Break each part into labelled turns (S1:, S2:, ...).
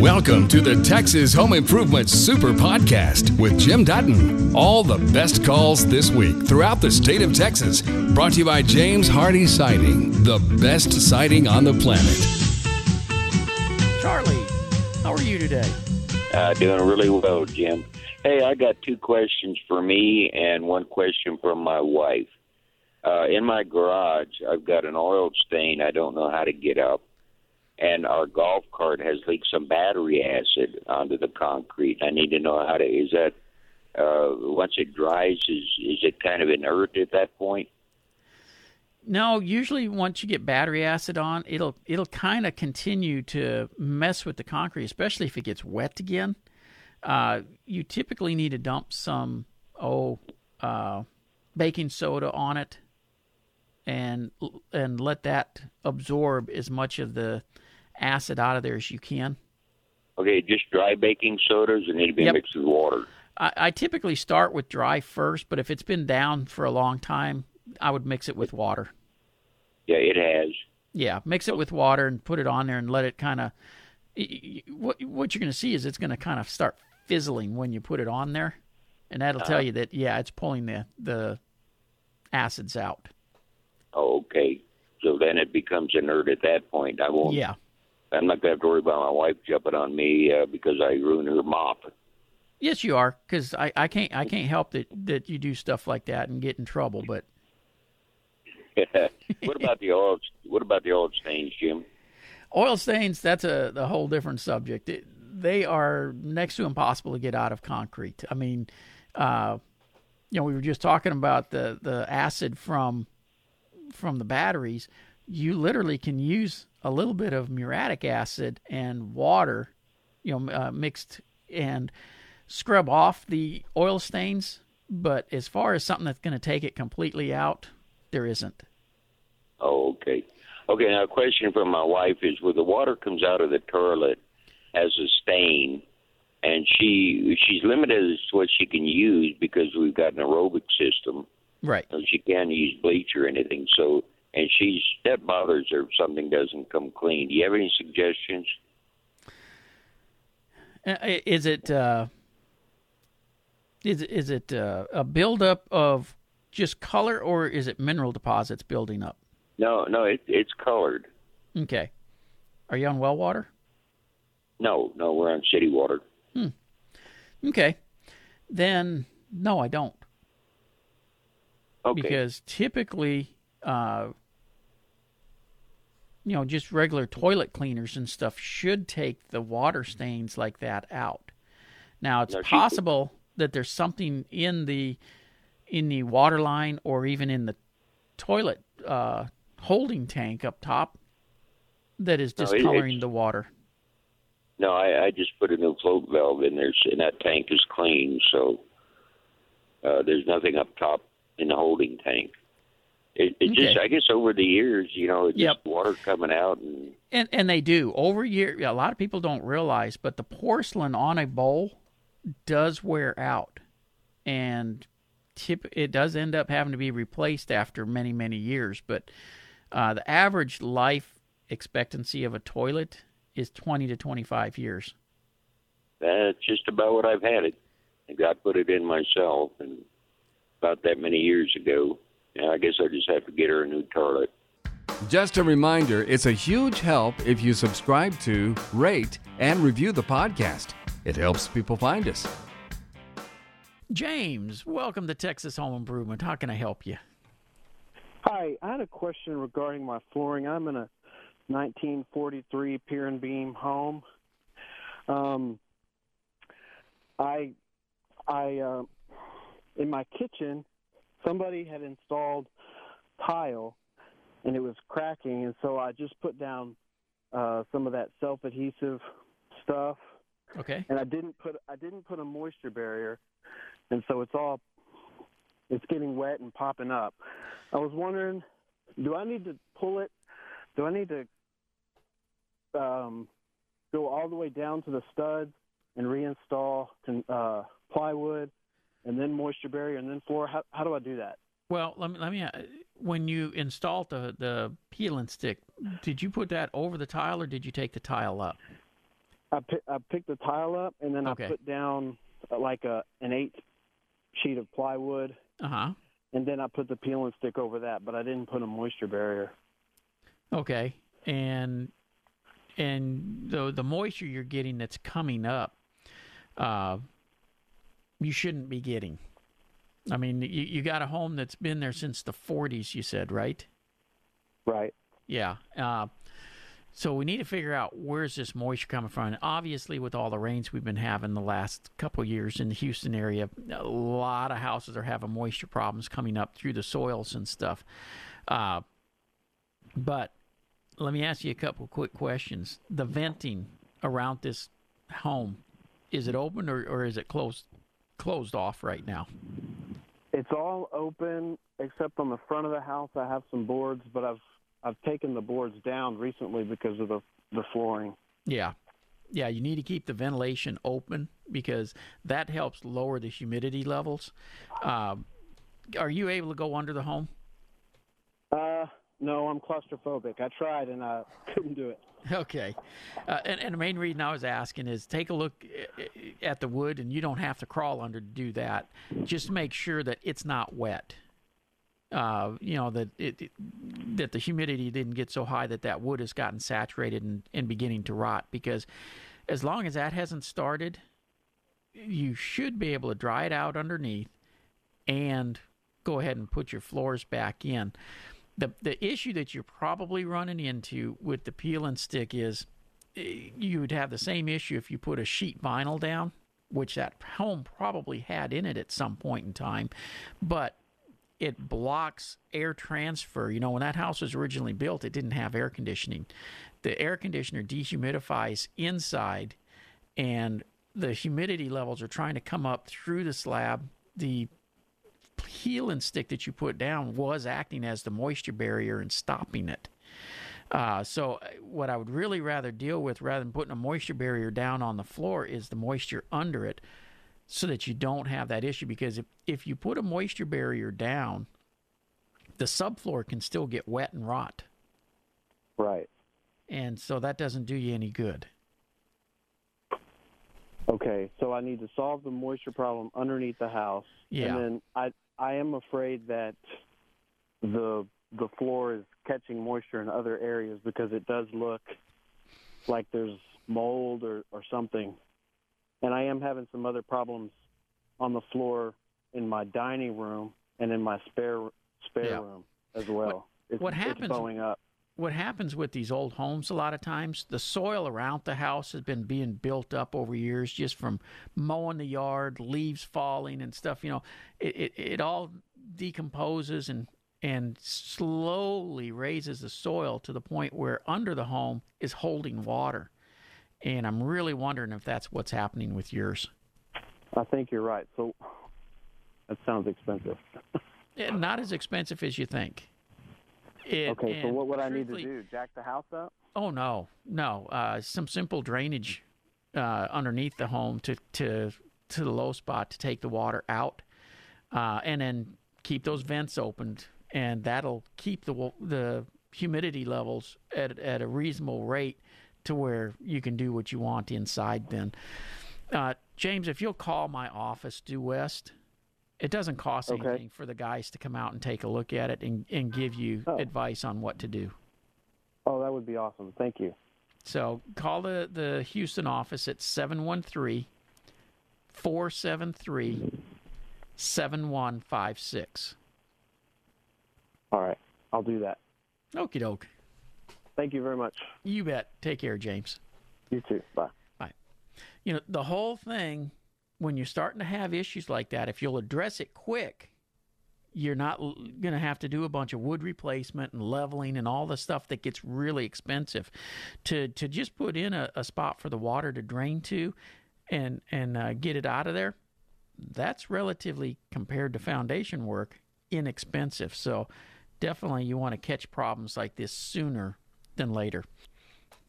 S1: Welcome to the Texas Home Improvement Super Podcast with Jim Dutton. All the best calls this week throughout the state of Texas. Brought to you by James Hardie Siding, the best siding on the planet.
S2: Charlie, how are you today?
S3: Uh, doing really well, Jim. Hey, I got two questions for me and one question from my wife. Uh, in my garage, I've got an oil stain I don't know how to get up and our golf cart has leaked some battery acid onto the concrete. I need to know how to. Is that uh, once it dries? Is is it kind of inert at that point?
S2: No, usually once you get battery acid on, it'll it'll kind of continue to mess with the concrete, especially if it gets wet again. Uh, you typically need to dump some oh uh, baking soda on it, and and let that absorb as much of the acid out of there as you can.
S3: Okay, just dry baking sodas or need to be yep. mixed with water?
S2: I, I typically start with dry first, but if it's been down for a long time, I would mix it with water.
S3: Yeah, it has.
S2: Yeah, mix it with water and put it on there and let it kind of. What what you're going to see is it's going to kind of start fizzling when you put it on there, and that'll uh-huh. tell you that yeah, it's pulling the the acids out.
S3: Okay, so then it becomes inert at that point. I won't.
S2: Yeah.
S3: I'm not going to have to worry about my wife jumping on me uh, because I ruined her mop.
S2: Yes, you are, because I, I can't I can't help that that you do stuff like that and get in trouble. But
S3: what about the oil? What about the oil stains, Jim?
S2: Oil stains. That's a, a whole different subject. It, they are next to impossible to get out of concrete. I mean, uh, you know, we were just talking about the the acid from from the batteries. You literally can use a little bit of muriatic acid and water, you know, uh, mixed and scrub off the oil stains. But as far as something that's going to take it completely out, there isn't.
S3: Oh, okay. Okay, now a question from my wife is when the water comes out of the toilet as a stain, and she she's limited as to what she can use because we've got an aerobic system.
S2: Right.
S3: So she can't use bleach or anything. So and she's that bothers her if something doesn't come clean. Do you have any suggestions?
S2: Uh, is it uh, is is it uh, a buildup of just color, or is it mineral deposits building up?
S3: No, no, it, it's colored.
S2: Okay. Are you on well water?
S3: No, no, we're on city water.
S2: Hmm. Okay. Then no, I don't.
S3: Okay.
S2: Because typically uh, you know, just regular toilet cleaners and stuff should take the water stains like that out. Now, it's no, possible that there's something in the in the water line or even in the toilet uh, holding tank up top that is discoloring no, the water.
S3: No, I, I just put a new float valve in there, and that tank is clean. So uh, there's nothing up top in the holding tank. It, it okay. just, I guess, over the years, you know, just yep. water coming out, and
S2: and and they do over year. A lot of people don't realize, but the porcelain on a bowl does wear out, and tip it does end up having to be replaced after many many years. But uh, the average life expectancy of a toilet is twenty to twenty five years.
S3: That's just about what I've had it. I got put it in myself, and about that many years ago yeah, I guess I just have to get her a new toilet.
S1: Just a reminder it's a huge help if you subscribe to, rate, and review the podcast. It helps people find us.
S2: James, welcome to Texas Home Improvement. How can I help you?
S4: Hi, I had a question regarding my flooring. I'm in a 1943 pier and beam home. Um, I, I, uh, in my kitchen, somebody had installed tile and it was cracking and so I just put down uh some of that self adhesive stuff.
S2: Okay.
S4: And I didn't put I didn't put a moisture barrier and so it's all it's getting wet and popping up. I was wondering do I need to pull it? Do I need to um go all the way down to the studs and reinstall uh plywood and then moisture barrier and then floor? How how do I do that?
S2: Well, let me let me. Uh, when you installed the the peel and stick, did you put that over the tile or did you take the tile up?
S4: I pick, I picked the tile up and then
S2: Okay.
S4: I put down uh, like a an eight sheet of plywood,
S2: Uh huh.
S4: and then I put the peel and stick over that, but I didn't put a moisture barrier.
S2: Okay, and and the the moisture you're getting that's coming up, uh, you shouldn't be getting. I mean, you you got a home that's been there since the 40s. You said right?
S4: Right.
S2: Yeah. Uh, so we need to figure out where's this moisture coming from. And obviously, with all the rains we've been having the last couple of years in the Houston area, a lot of houses are having moisture problems coming up through the soils and stuff. Uh, but let me ask you a couple quick questions. The venting around this home, is it open or, or is it closed closed off right now?
S4: It's all open except on the front of the house. I have some boards, but I've I've taken the boards down recently because of the the flooring.
S2: Yeah. Yeah, you need to keep the ventilation open because that helps lower the humidity levels. Um, are you able to go under the home?
S4: Uh, no, I'm claustrophobic. I tried and I couldn't do it.
S2: Okay. Uh, and, and the main reason I was asking is take a look uh, at the wood, and you don't have to crawl under to do that. Just make sure that it's not wet. Uh, you know that it, it that the humidity didn't get so high that that wood has gotten saturated and, and beginning to rot. Because as long as that hasn't started, you should be able to dry it out underneath and go ahead and put your floors back in the the issue that you're probably running into with the peel and stick is eh, you would have the same issue if you put a sheet vinyl down, which that home probably had in it at some point in time, but it blocks air transfer. You know, when that house was originally built, it didn't have air conditioning. The air conditioner dehumidifies inside, and the humidity levels are trying to come up through the slab. The peel and stick that you put down was acting as the moisture barrier and stopping it. Uh, so, uh, what I would really rather deal with rather than putting a moisture barrier down on the floor is the moisture under it so that you don't have that issue. Because if, if you put a moisture barrier down, the subfloor can still get wet and rot.
S4: Right.
S2: And so that doesn't do you any good.
S4: Okay, so I need to solve the moisture problem underneath the house.
S2: Yeah.
S4: And then I I am afraid that the the floor is catching moisture in other areas because it does look like there's mold or, or something. And I am having some other problems on the floor in my dining room and in my spare spare
S2: Yeah.
S4: room as well. it's,
S2: what
S4: it's
S2: happens-
S4: bowing up.
S2: What happens with these old homes a lot of times the soil around the house has been being built up over years just from mowing the yard leaves falling and stuff you know it, it, it all decomposes and and slowly raises the soil to the point where under the home is holding water and i'm really wondering if that's what's happening with yours
S4: I think you're right. So that sounds expensive.
S2: Eh, not as expensive as you think It-
S4: Okay, so what would I need to do? Jack the house up?
S2: Oh no, no. Uh, some simple drainage uh, underneath the home to to to the low spot to take the water out, uh, and then keep those vents opened, and that'll keep the the humidity levels at at a reasonable rate to where you can do what you want inside. Then, uh, James, if you'll call my office Du-West. It doesn't cost
S4: Okay.
S2: anything for the guys to come out and take a look at it and, and give you
S4: Oh.
S2: advice on what to do.
S4: Oh, that would be awesome. Thank you.
S2: So call the, the Houston office at 713 473 7156.
S4: All right, I'll do that.
S2: Okie doke.
S4: Thank you very much.
S2: You bet. Take care, James.
S4: You too. Bye. Bye.
S2: You know, the whole thing, when you're starting to have issues like that, if you'll address it quick, you're not going to have to do a bunch of wood replacement and leveling and all the stuff that gets really expensive. To to just put in a, a spot for the water to drain to, and and uh, get it out of there, that's relatively compared to foundation work inexpensive. So definitely you want to catch problems like this sooner than later.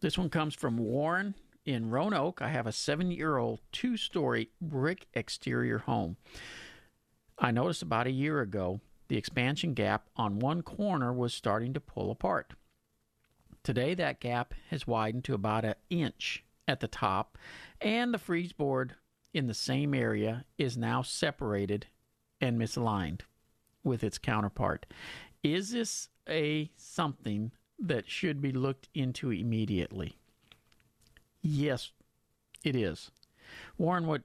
S2: This one comes from Warren in Roanoke. I have a seven year old two story brick exterior home. I noticed about a year ago the expansion gap on one corner was starting to pull apart. Today, that gap has widened to about an inch at the top, and the frieze board in the same area is now separated and misaligned with its counterpart. Is this a something that should be looked into immediately? Yes, it is. Warren, what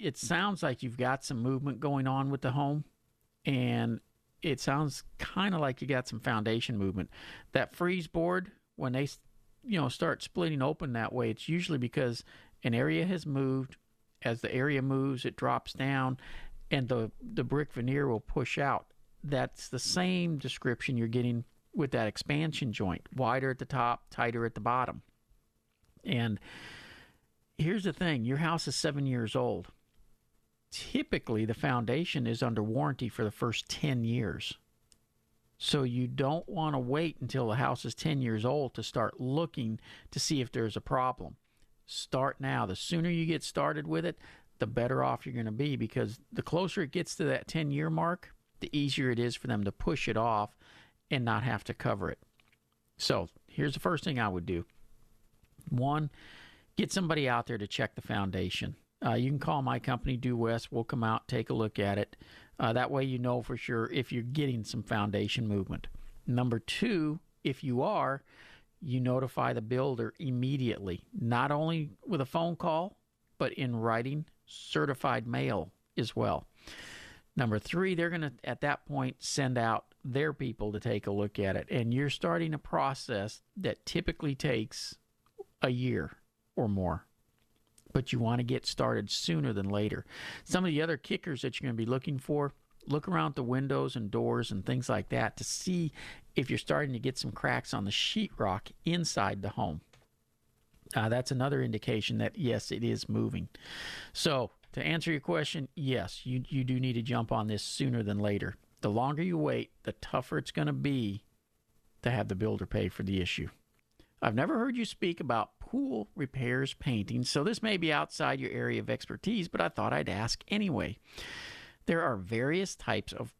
S2: it sounds like you've got some movement going on with the home, and it sounds kind of like you got some foundation movement. That frieze board, when they you know start splitting open that way, it's usually because an area has moved. As the area moves, it drops down, and the the brick veneer will push out. That's the same description you're getting with that expansion joint, wider at the top, tighter at the bottom. And here's the thing your house is seven years old. Typically, the foundation is under warranty for the first 10 years. So you don't want to wait until the house is 10 years old to start looking to see if there's a problem. Start now. The sooner you get started with it, the better off you're going to be because the closer it gets to that 10 year mark, the easier it is for them to push it off and not have to cover it. So here's the first thing I would do one, get somebody out there to check the foundation. Uh, you can call my company, Du-West. We'll come out, take a look at it. Uh, that way, you know for sure if you're getting some foundation movement. Number two, if you are, you notify the builder immediately, not only with a phone call, but in writing, certified mail as well. Number three, they're going to, at that point, send out their people to take a look at it. And you're starting a process that typically takes a year or more. But you want to get started sooner than later. Some of the other kickers that you're going to be looking for look around the windows and doors and things like that to see if you're starting to get some cracks on the sheetrock inside the home. Uh, that's another indication that yes, it is moving. So, to answer your question, yes, you, you do need to jump on this sooner than later. The longer you wait, the tougher it's going to be to have the builder pay for the issue. I've never heard you speak about pool repairs painting, so this may be outside your area of expertise, but I thought I'd ask anyway. There are various types of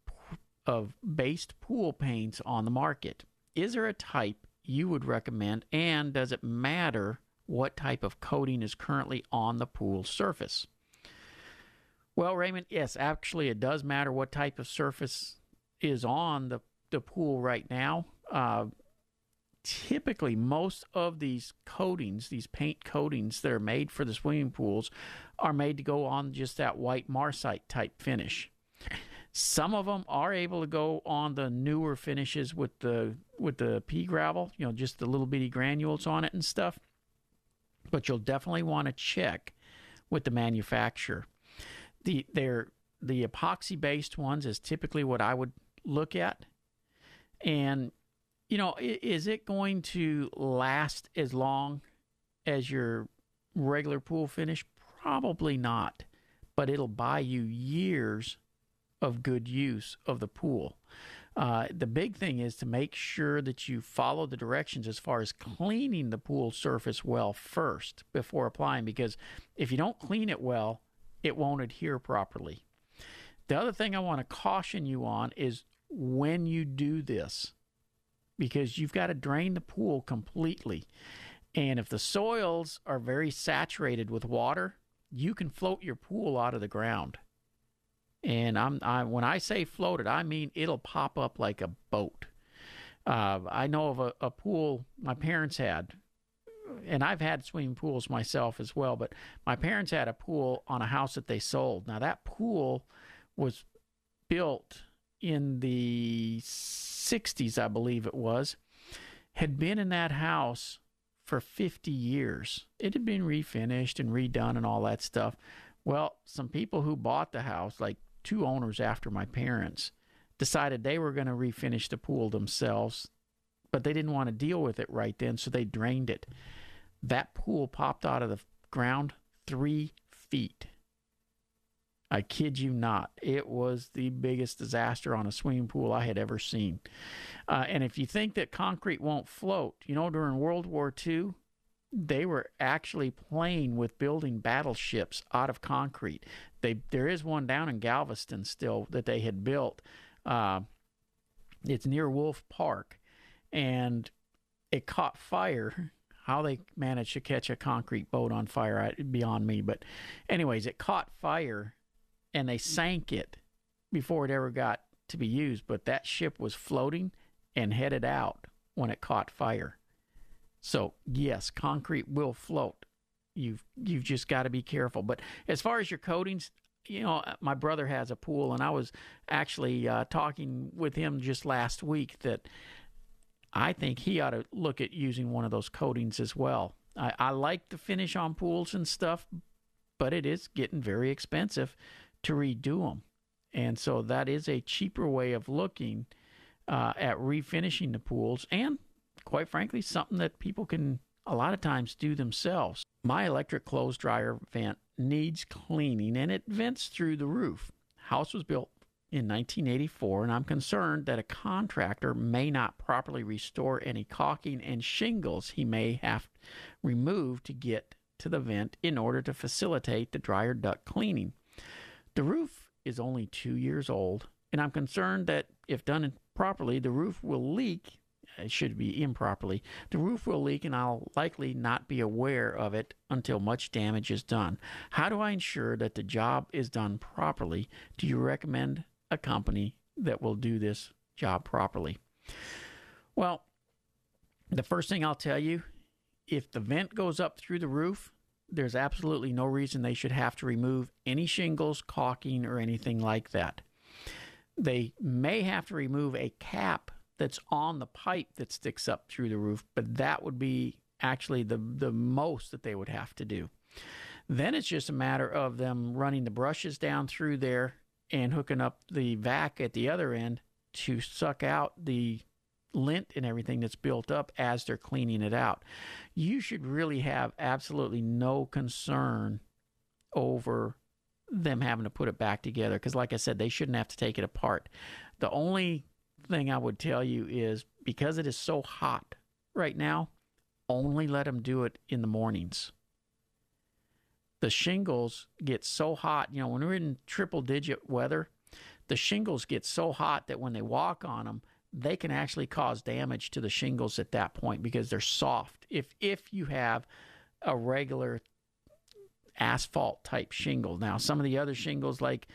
S2: of based pool paints on the market. Is there a type you would recommend and does it matter what type of coating is currently on the pool surface? Well, Raymond, yes, actually it does matter what type of surface is on the the pool right now. Uh, typically most of these coatings, these paint coatings that are made for the swimming pools, are made to go on just that white marcite type finish. Some of them are able to go on the newer finishes with the with the pea gravel, you know, just the little bitty granules on it and stuff. But you'll definitely want to check with the manufacturer. The they're the epoxy based ones is typically what I would look at. And you know, is it going to last as long as your regular pool finish? Probably not, but it'll buy you years of good use of the pool. Uh, the big thing is to make sure that you follow the directions as far as cleaning the pool surface well first before applying, because if you don't clean it well, it won't adhere properly. The other thing I want to caution you on is when you do this, because you've got to drain the pool completely. And if the soils are very saturated with water, you can float your pool out of the ground. And I'm I, when I say floated, I mean it'll pop up like a boat. Uh, I know of a, a pool my parents had, and I've had swimming pools myself as well. But my parents had a pool on a house that they sold. Now that pool was built in the 60s, I believe it was, had been in that house for 50 years. It had been refinished and redone and all that stuff. Well, some people who bought the house, like two owners after my parents, decided they were going to refinish the pool themselves, but they didn't want to deal with it right then, so they drained it. That pool popped out of the ground three feet. I kid you not. It was the biggest disaster on a swimming pool I had ever seen. Uh, and if you think that concrete won't float, you know, during World War II, they were actually playing with building battleships out of concrete. They there is one down in Galveston still that they had built. Uh, It's near Wolf Park, and it caught fire. How they managed to catch a concrete boat on fire beyond me. But, anyways, it caught fire, and they sank it before it ever got to be used. But that ship was floating and headed out when it caught fire. So yes, concrete will float. You've you've just got to be careful. But as far as your coatings, you know, my brother has a pool, and I was actually uh, talking with him just last week that I think he ought to look at using one of those coatings as well. I, I like the finish on pools and stuff, but it is getting very expensive to redo them. And so that is a cheaper way of looking uh, at refinishing the pools and, quite frankly, something that people can a lot of times do themselves. My electric clothes dryer vent needs cleaning and it vents through the roof. House was built in 1984, and I'm concerned that a contractor may not properly restore any caulking and shingles he may have removed to get to the vent in order to facilitate the dryer duct cleaning. The roof is only two years old, and I'm concerned that if done properly, the roof will leak. It should be improperly. The roof will leak, and I'll likely not be aware of it until much damage is done. How do I ensure that the job is done properly? Do you recommend a company that will do this job properly? Well, the first thing I'll tell you if the vent goes up through the roof, there's absolutely no reason they should have to remove any shingles, caulking, or anything like that. They may have to remove a cap that's on the pipe that sticks up through the roof, but that would be actually the, the most that they would have to do. Then it's just a matter of them running the brushes down through there and hooking up the vac at the other end to suck out the lint and everything that's built up as they're cleaning it out. You should really have absolutely no concern over them having to put it back together because, like I said, they shouldn't have to take it apart. The only thing I would tell you is because it is so hot right now, only let them do it in the mornings. The shingles get so hot, you know, when we're in triple digit weather, the shingles get so hot that when they walk on them, they can actually cause damage to the shingles at that point because they're soft. If if you have a regular asphalt type shingle, now some of the other shingles like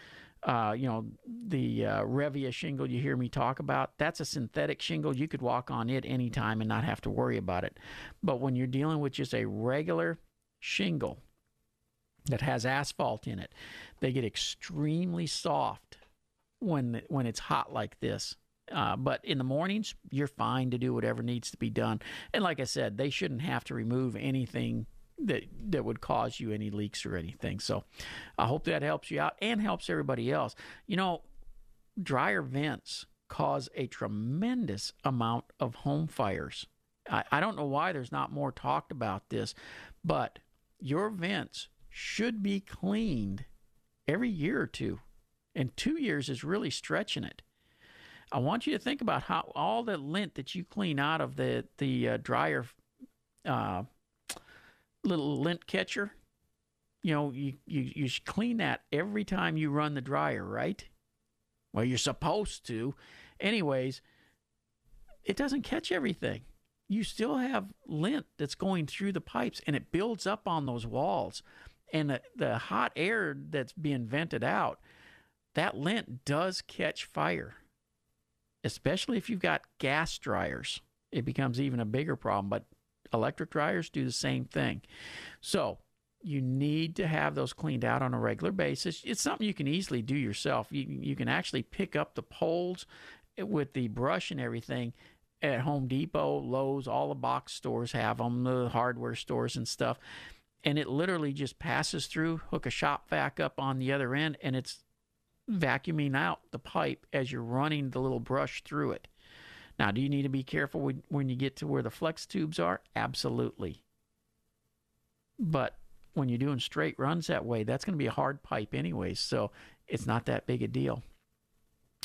S2: uh, you know the uh, Revia shingle you hear me talk about, that's a synthetic shingle. You could walk on it anytime and not have to worry about it. But when you're dealing with just a regular shingle that has asphalt in it, they get extremely soft when when it's hot like this. Uh, but in the mornings, you're fine to do whatever needs to be done. And like I said, they shouldn't have to remove anything that that would cause you any leaks or anything. So I hope that helps you out and helps everybody else. You know, dryer vents cause a tremendous amount of home fires. I, I don't know why there's not more talked about this, but your vents should be cleaned every year or two. And two years is really stretching it. I want you to think about how all the lint that you clean out of the the uh, dryer uh, little lint catcher. You know, you, you you clean that every time you run the dryer, right? Well, you're supposed to. Anyways, it doesn't catch everything. You still have lint that's going through the pipes and it builds up on those walls. And the, the hot air that's being vented out, that lint does catch fire especially if you've got gas dryers. It becomes even a bigger problem, but electric dryers do the same thing. So, you need to have those cleaned out on a regular basis. It's something you can easily do yourself. You, you can actually pick up the poles with the brush and everything at Home Depot, Lowe's, all the box stores have them, the hardware stores and stuff. And it literally just passes through, hook a shop vac up on the other end, and it's vacuuming out the pipe as you're running the little brush through it. Now, do you need to be careful when, when you get to where the flex tubes are? Absolutely. But when you're doing straight runs that way, that's going to be a hard pipe anyway, so it's not that big a deal.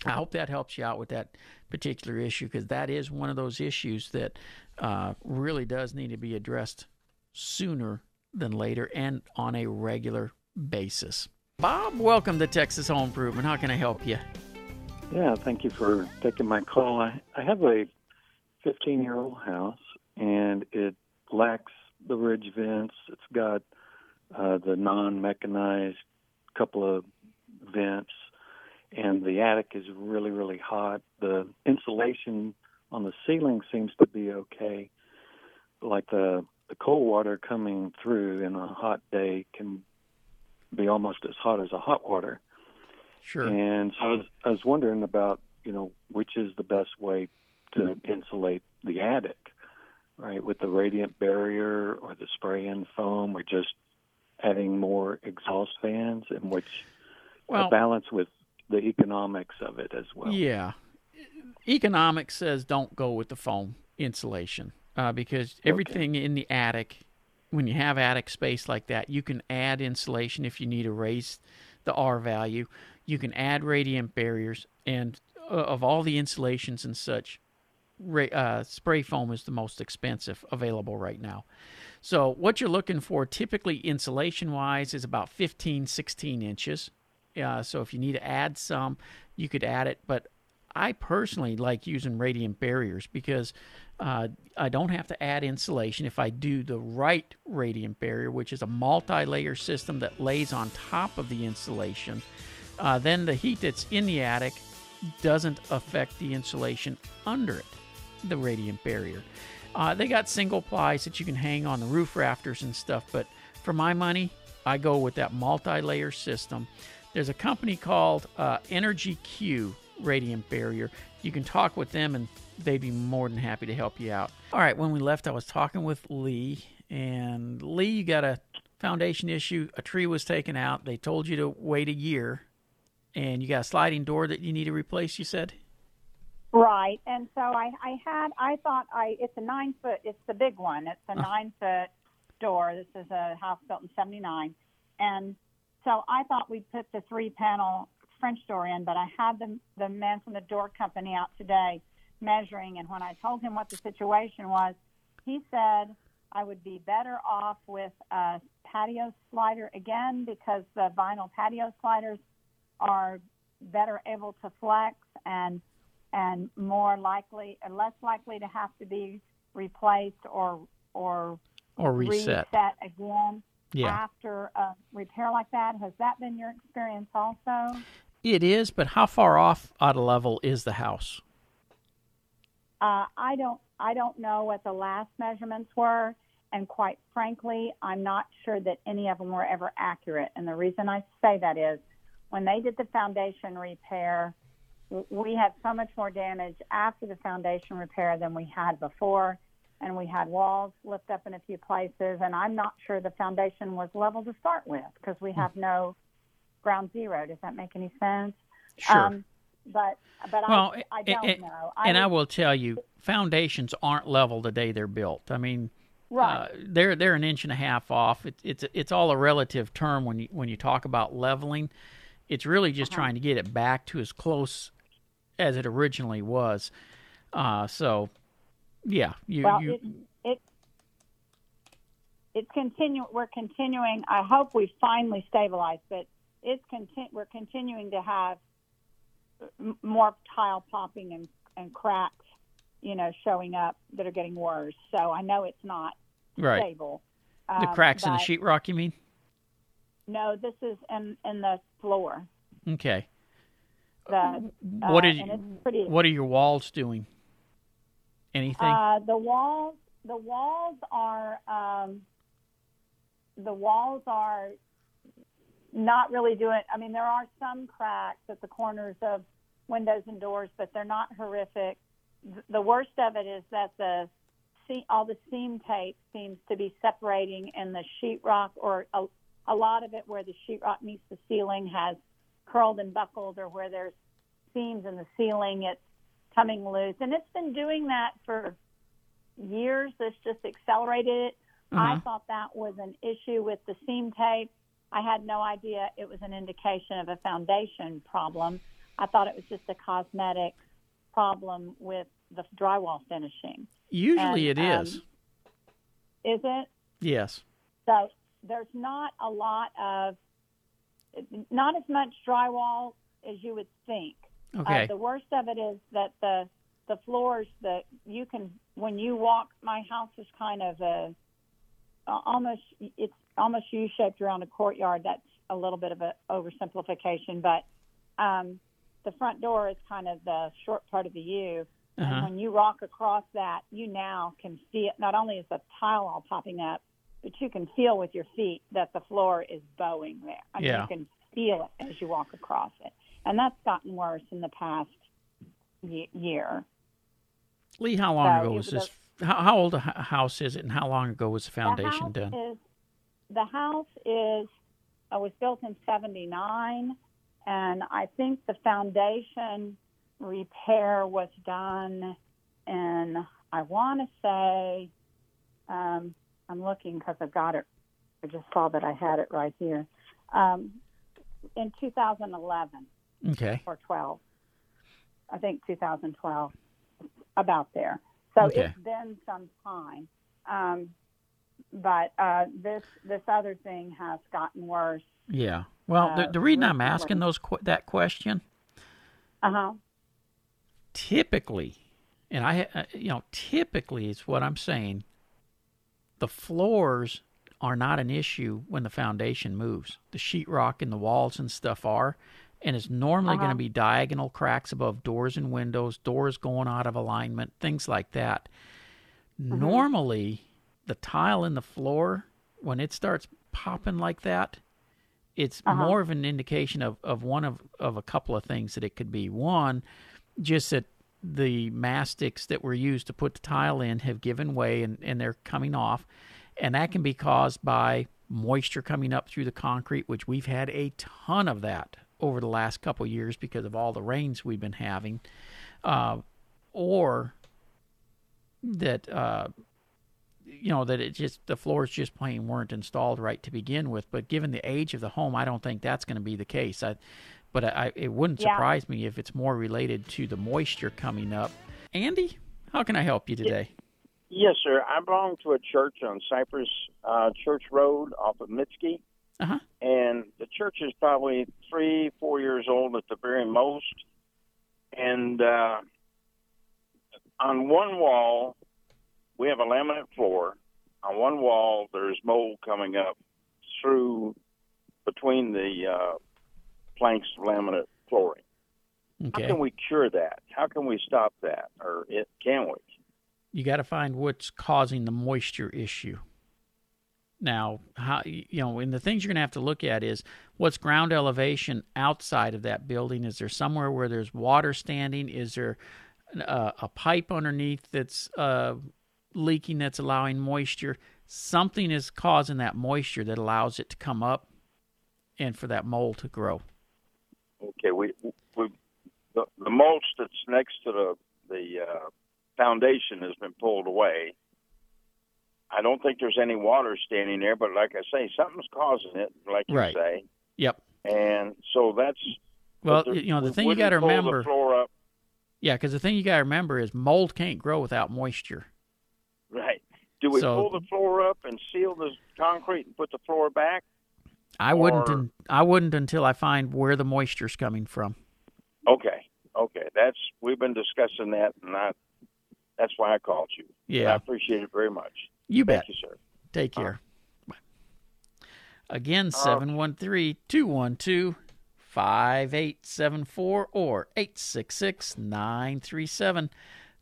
S2: I hope that helps you out with that particular issue because that is one of those issues that uh, really does need to be addressed sooner than later and on a regular basis. Bob, welcome to Texas Home Improvement. How can I help you?
S5: Yeah, thank you for taking my call. I, I have a 15 year old house, and it lacks the ridge vents. It's got uh, the non mechanized couple of vents, and the attic is really, really hot. The insulation on the ceiling seems to be okay. Like the the cold water coming through in a hot day can be almost as hot as a hot water.
S2: Sure.
S5: And so I was, I was wondering about, you know, which is the best way to insulate the attic, right? With the radiant barrier or the spray in foam or just adding more exhaust fans and which
S2: Well-
S5: a balance with the economics of it as well.
S2: Yeah. Economics says don't go with the foam insulation uh, because everything in the attic, when you have attic space like that, you can add insulation if you need to raise the R value. You can add radiant barriers, and uh, of all the insulations and such, uh, spray foam is the most expensive available right now. So, what you're looking for typically insulation wise is about 15, 16 inches. Uh, so, if you need to add some, you could add it. But I personally like using radiant barriers because uh, I don't have to add insulation if I do the right radiant barrier, which is a multi layer system that lays on top of the insulation. Uh, then the heat that's in the attic doesn't affect the insulation under it, the radiant barrier. Uh, they got single plies that you can hang on the roof rafters and stuff, but for my money, I go with that multi layer system. There's a company called uh, Energy Q Radiant Barrier. You can talk with them and they'd be more than happy to help you out. All right, when we left, I was talking with Lee, and Lee, you got a foundation issue. A tree was taken out. They told you to wait a year, and you got a sliding door that you need to replace, you said?
S6: Right. And so I, I had, I thought I, it's a nine foot, it's the big one. It's a uh-huh. nine foot door. This is a house built in 79. And so I thought we'd put the three panel French door in, but I had the, the man from the door company out today measuring. And when I told him what the situation was, he said I would be better off with a patio slider again because the vinyl patio sliders are better able to flex and and more likely or less likely to have to be replaced or or
S2: Or reset.
S6: reset again
S2: Yeah.
S6: after a repair like that. Has that been your experience also?
S2: It is, but how far off out of level is the house?
S6: Uh, I don't I don't know what the last measurements were, and quite frankly, I'm not sure that any of them were ever accurate. And the reason I say that is when they did the foundation repair, we had so much more damage after the foundation repair than we had before, and we had walls lift up in a few places. And I'm not sure the foundation was level to start with because we have no ground zero. Does that make any sense?
S2: Sure.
S6: Um, but but
S2: well,
S6: I, I don't
S2: a-
S6: know.
S2: and I will tell you, foundations aren't level the day they're built. I mean,
S6: Right.
S2: uh, they're they're an inch and a half off. It, it's it's all a relative term when you when you talk about leveling. It's really just
S6: Uh-huh.
S2: trying to get it back to as close as it originally was. Uh, so, yeah, you
S6: well,
S2: you
S6: it, it it's continue. We're continuing. I hope we finally stabilize, but it's conti- We're continuing to have more tile popping and and cracks, you know, showing up that are getting worse. So I know it's not
S2: right.
S6: stable.
S2: The
S6: Um,
S2: cracks in the sheetrock, you mean?
S6: No, this is in in the floor.
S2: Okay.
S6: The,
S2: What
S6: uh,
S2: is
S6: and pretty.
S2: what are your walls doing? Anything?
S6: Uh, the walls, the walls are, um, the walls are not really doing. I mean, there are some cracks at the corners of windows and doors, but they're not horrific. The worst of it is that the all the seam tape seems to be separating, and the sheetrock, or a, a lot of it where the sheetrock meets the ceiling, has curled and buckled, or where there's seams in the ceiling, it's coming loose. And it's been doing that for years. This just accelerated it. I
S2: Uh-huh.
S6: thought that was an issue with the seam tape. I had no idea it was an indication of a foundation problem. I thought it was just a cosmetic problem with the drywall finishing.
S2: Usually
S6: and,
S2: it
S6: um,
S2: is.
S6: Is it?
S2: Yes.
S6: So there's not a lot of, not as much drywall as you would think.
S2: Okay.
S6: Uh, the worst of it is that the the floors that you can when you walk. My house is kind of a uh, almost it's almost U shaped around a courtyard. That's a little bit of a oversimplification, but um, the front door is kind of the short part of the U.
S2: Uh-huh.
S6: And when you walk across that, you now can see it. Not only is the tile all popping up, but you can feel with your feet that the floor is bowing there. I mean,
S2: Yeah.
S6: you can feel it as you walk across it, and that's gotten worse in the past ye- year.
S2: Lee, how long
S6: So
S2: ago was
S6: was
S2: this? How, how old a house is it, and how long ago was the foundation
S6: the
S2: done?
S6: Is, the house is uh, was built in '79, and I think the foundation repair was done in I want to say um, I'm looking because I've got it. I just saw that I had it right here um, in 2011
S2: Okay.
S6: or 12. I think 2012, about there. So
S2: Okay.
S6: it's been some time. Um, but uh, this this other thing has gotten worse.
S2: Yeah. Well, the,
S6: Uh,
S2: the reason I'm asking those that question,
S6: Uh huh.
S2: typically, and I, uh, you know, typically is what I'm saying. The floors are not an issue when the foundation moves. The sheetrock and the walls and stuff are, and it's normally going to
S6: Uh-huh.
S2: be diagonal cracks above doors and windows, doors going out of alignment, things like that. Normally, the tile in the floor, when it starts popping like that, it's more of an indication of, of one of, of a couple of things that it could be. One, just that the mastics that were used to put the tile in have given way and, and they're coming off. And that can be caused by moisture coming up through the concrete, which we've had a ton of that over the last couple of years because of all the rains we've been having. Uh, or that uh, you know that it just the floors just plain weren't installed right to begin with. But given the age of the home, I don't think that's going to be the case. I, but I, it wouldn't
S6: Yeah.
S2: surprise me if it's more related to the moisture coming up. Andy, how can I help you today?
S7: Yes, sir. I belong to a church on Cypress uh, Church Road off of Mueschke,
S2: Uh huh.
S7: and the church is probably three, four years old at the very most. And uh, on one wall, we have a laminate floor. On one wall, there's mold coming up through between the uh, planks of laminate flooring.
S2: Okay.
S7: How can we cure that? How can we stop that, or it, can we?
S2: you got to find what's causing the moisture issue. Now, how you know, and the things you're going to have to look at is what's ground elevation outside of that building. Is there somewhere where there's water standing? Is there uh, a pipe underneath that's uh, leaking that's allowing moisture? Something is causing that moisture that allows it to come up and for that mold to grow.
S7: Okay, we we the, the mulch that's next to the the uh, foundation has been pulled away. Don't think there's any water standing there, but like I say, something's causing it, like you
S2: Right.
S7: say,
S2: Yep.
S7: and so that's
S2: Well, you know, the thing you got to remember.
S7: the floor up,
S2: Yeah, because the thing you got to remember is mold can't grow without moisture.
S7: right? Do we
S2: So-
S7: pull the floor up and seal the concrete and put the floor back?
S2: I wouldn't.
S7: Or-
S2: I wouldn't until I find where the moisture's coming from.
S7: Okay, okay, that's we've been discussing that, and I, that's why I called you.
S2: Yeah.
S7: I appreciate it very much.
S2: You bet.
S7: Thank you, sir.
S2: Take care. Bye. Again,
S7: Uh,
S2: 713 212 5874 or 866 937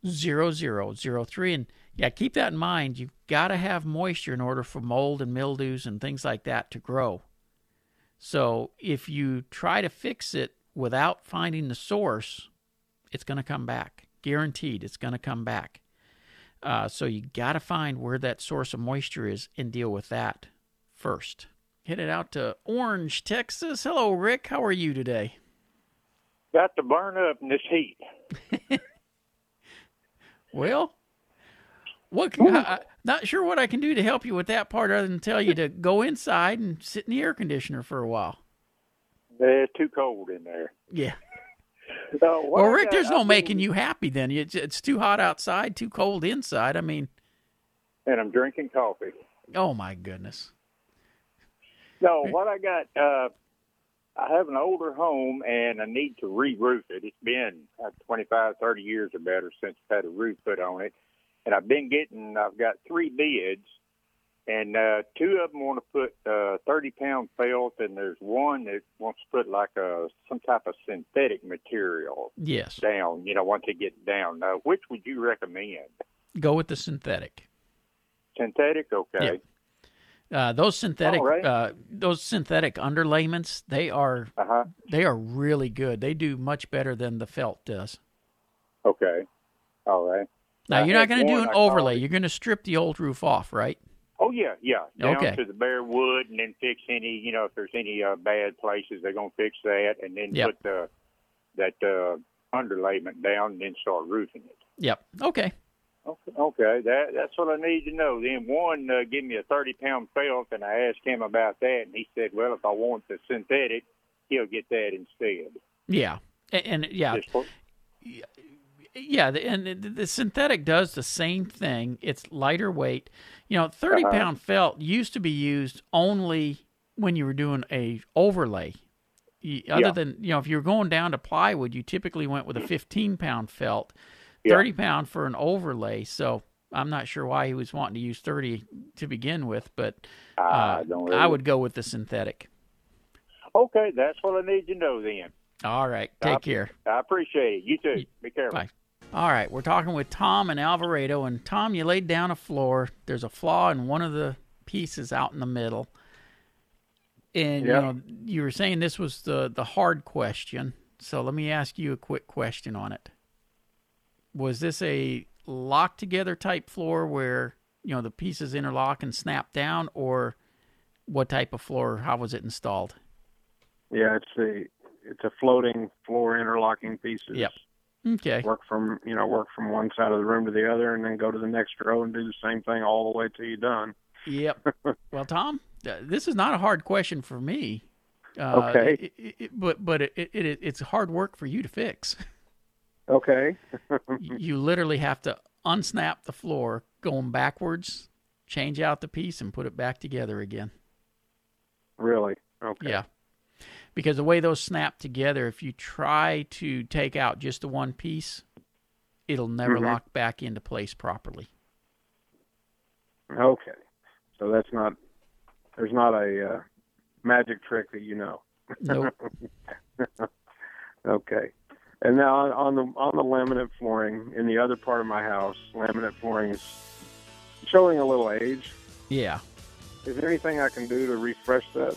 S2: 0003. And yeah, keep that in mind. You've got to have moisture in order for mold and mildews and things like that to grow. So if you try to fix it without finding the source, it's going to come back. Guaranteed, it's going to come back. Uh, so you got to find where that source of moisture is and deal with that first. Headed out to Orange, Texas. Hello, Rick. How are you today?
S8: got to burn up in this heat.
S2: Well, what? Can, I, I- not sure what I can do to help you with that part, other than tell you to go inside and sit in the air conditioner for a while.
S8: It's too cold in there.
S2: Yeah.
S8: So
S2: Well, Rick, there's no
S8: I've
S2: making you happy. Then it's, it's too hot outside, too cold inside. I mean,
S8: And I'm drinking coffee.
S2: oh my goodness.
S8: No, what I got, uh, I have an older home and I need to re-roof it. It's been uh, 25, 30 years or better since I've had a roof put on it, and I've been getting. I've got three bids, and uh, two of them want to put uh, 30 pound felt, and there's one that wants to put like a some type of synthetic material
S2: Yes.
S8: down. You know, once it gets down. Uh, which would you recommend?
S2: Go with the synthetic.
S8: Synthetic, okay.
S2: Uh, those synthetic,
S8: right.
S2: uh, those synthetic underlayments, they are
S8: Uh huh.
S2: they are really good. They do much better than the felt does.
S8: Okay. All right.
S2: Now
S8: I
S2: you're not going to do an overlay. You're going to strip the old roof off, right?
S8: Oh yeah, yeah. Down
S2: Okay.
S8: to the bare wood, and then fix any. You know, if there's any uh, bad places, they're gonna fix that, and then
S2: Yep.
S8: put the that uh, underlayment down, and then start roofing it.
S2: Yep. Okay.
S8: Okay, okay. That that's what I need to know. Then one uh, give me a thirty pound felt, and I asked him about that, and he said, "Well, if I want the synthetic, he'll get that instead."
S2: Yeah. And, and yeah, yeah, the, and the, the synthetic does the same thing. It's lighter weight. You know, 30
S8: Uh-huh.
S2: pound felt used to be used only when you were doing a overlay. You- Other
S8: Yeah.
S2: than you know, if you were going down to plywood, you typically went with a 15 pound felt.
S8: Yeah.
S2: 30 pound for an overlay. So I'm not sure why he was wanting to use 30 to begin with, but uh,
S8: really.
S2: I would go with the synthetic.
S8: Okay, that's what I need to know. Then
S2: All right, take
S8: I-
S2: care.
S8: I appreciate it. You too. Be careful.
S2: Bye. All right, we're talking with Tom and Alvarado, and Tom, you laid down a floor. There's a flaw in one of the pieces out in the middle, and
S8: Yep.
S2: you know you were saying this was the the hard question. So let me ask you a quick question on it. Was this a lock together type floor where you know the pieces interlock and snap down, or what type of floor? How was it installed?
S5: Yeah, it's a it's a floating floor interlocking pieces.
S2: Yep. Okay.
S5: Work from you know work from one side of the room to the other, and then go to the next row and do the same thing all the way till you're done.
S2: Yep. well, Tom, uh, this is not a hard question for me. Uh,
S5: Okay.
S2: it- it- it- but but it, it it's hard work for you to fix.
S5: Okay.
S2: you literally have to unsnap the floor, going backwards, change out the piece, and put it back together again.
S5: really? Okay.
S2: Yeah. Because the way those snap together, if you try to take out just the one piece, it'll never
S5: Mhm.
S2: lock back into place properly.
S5: Okay. So that's not there's not a uh, magic trick that you know.
S2: Nope.
S5: okay. And now on the on the laminate flooring in the other part of my house, laminate flooring is showing a little age.
S2: yeah.
S5: Is there anything I can do to refresh that?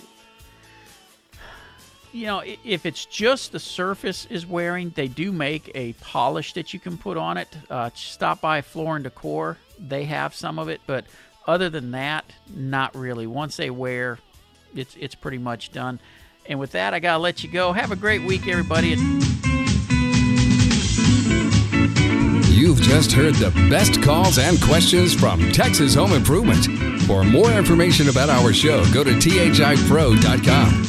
S2: You know, if it's just the surface is wearing, they do make a polish that you can put on it. Uh, stop by Floor and Decor; they have some of it, but other than that, not really. Once they wear, it's it's pretty much done. And with that, I gotta let you go. Have a great week, everybody.
S1: You've just heard the best calls and questions from Texas Home Improvement. For more information about our show, go to thipro.com.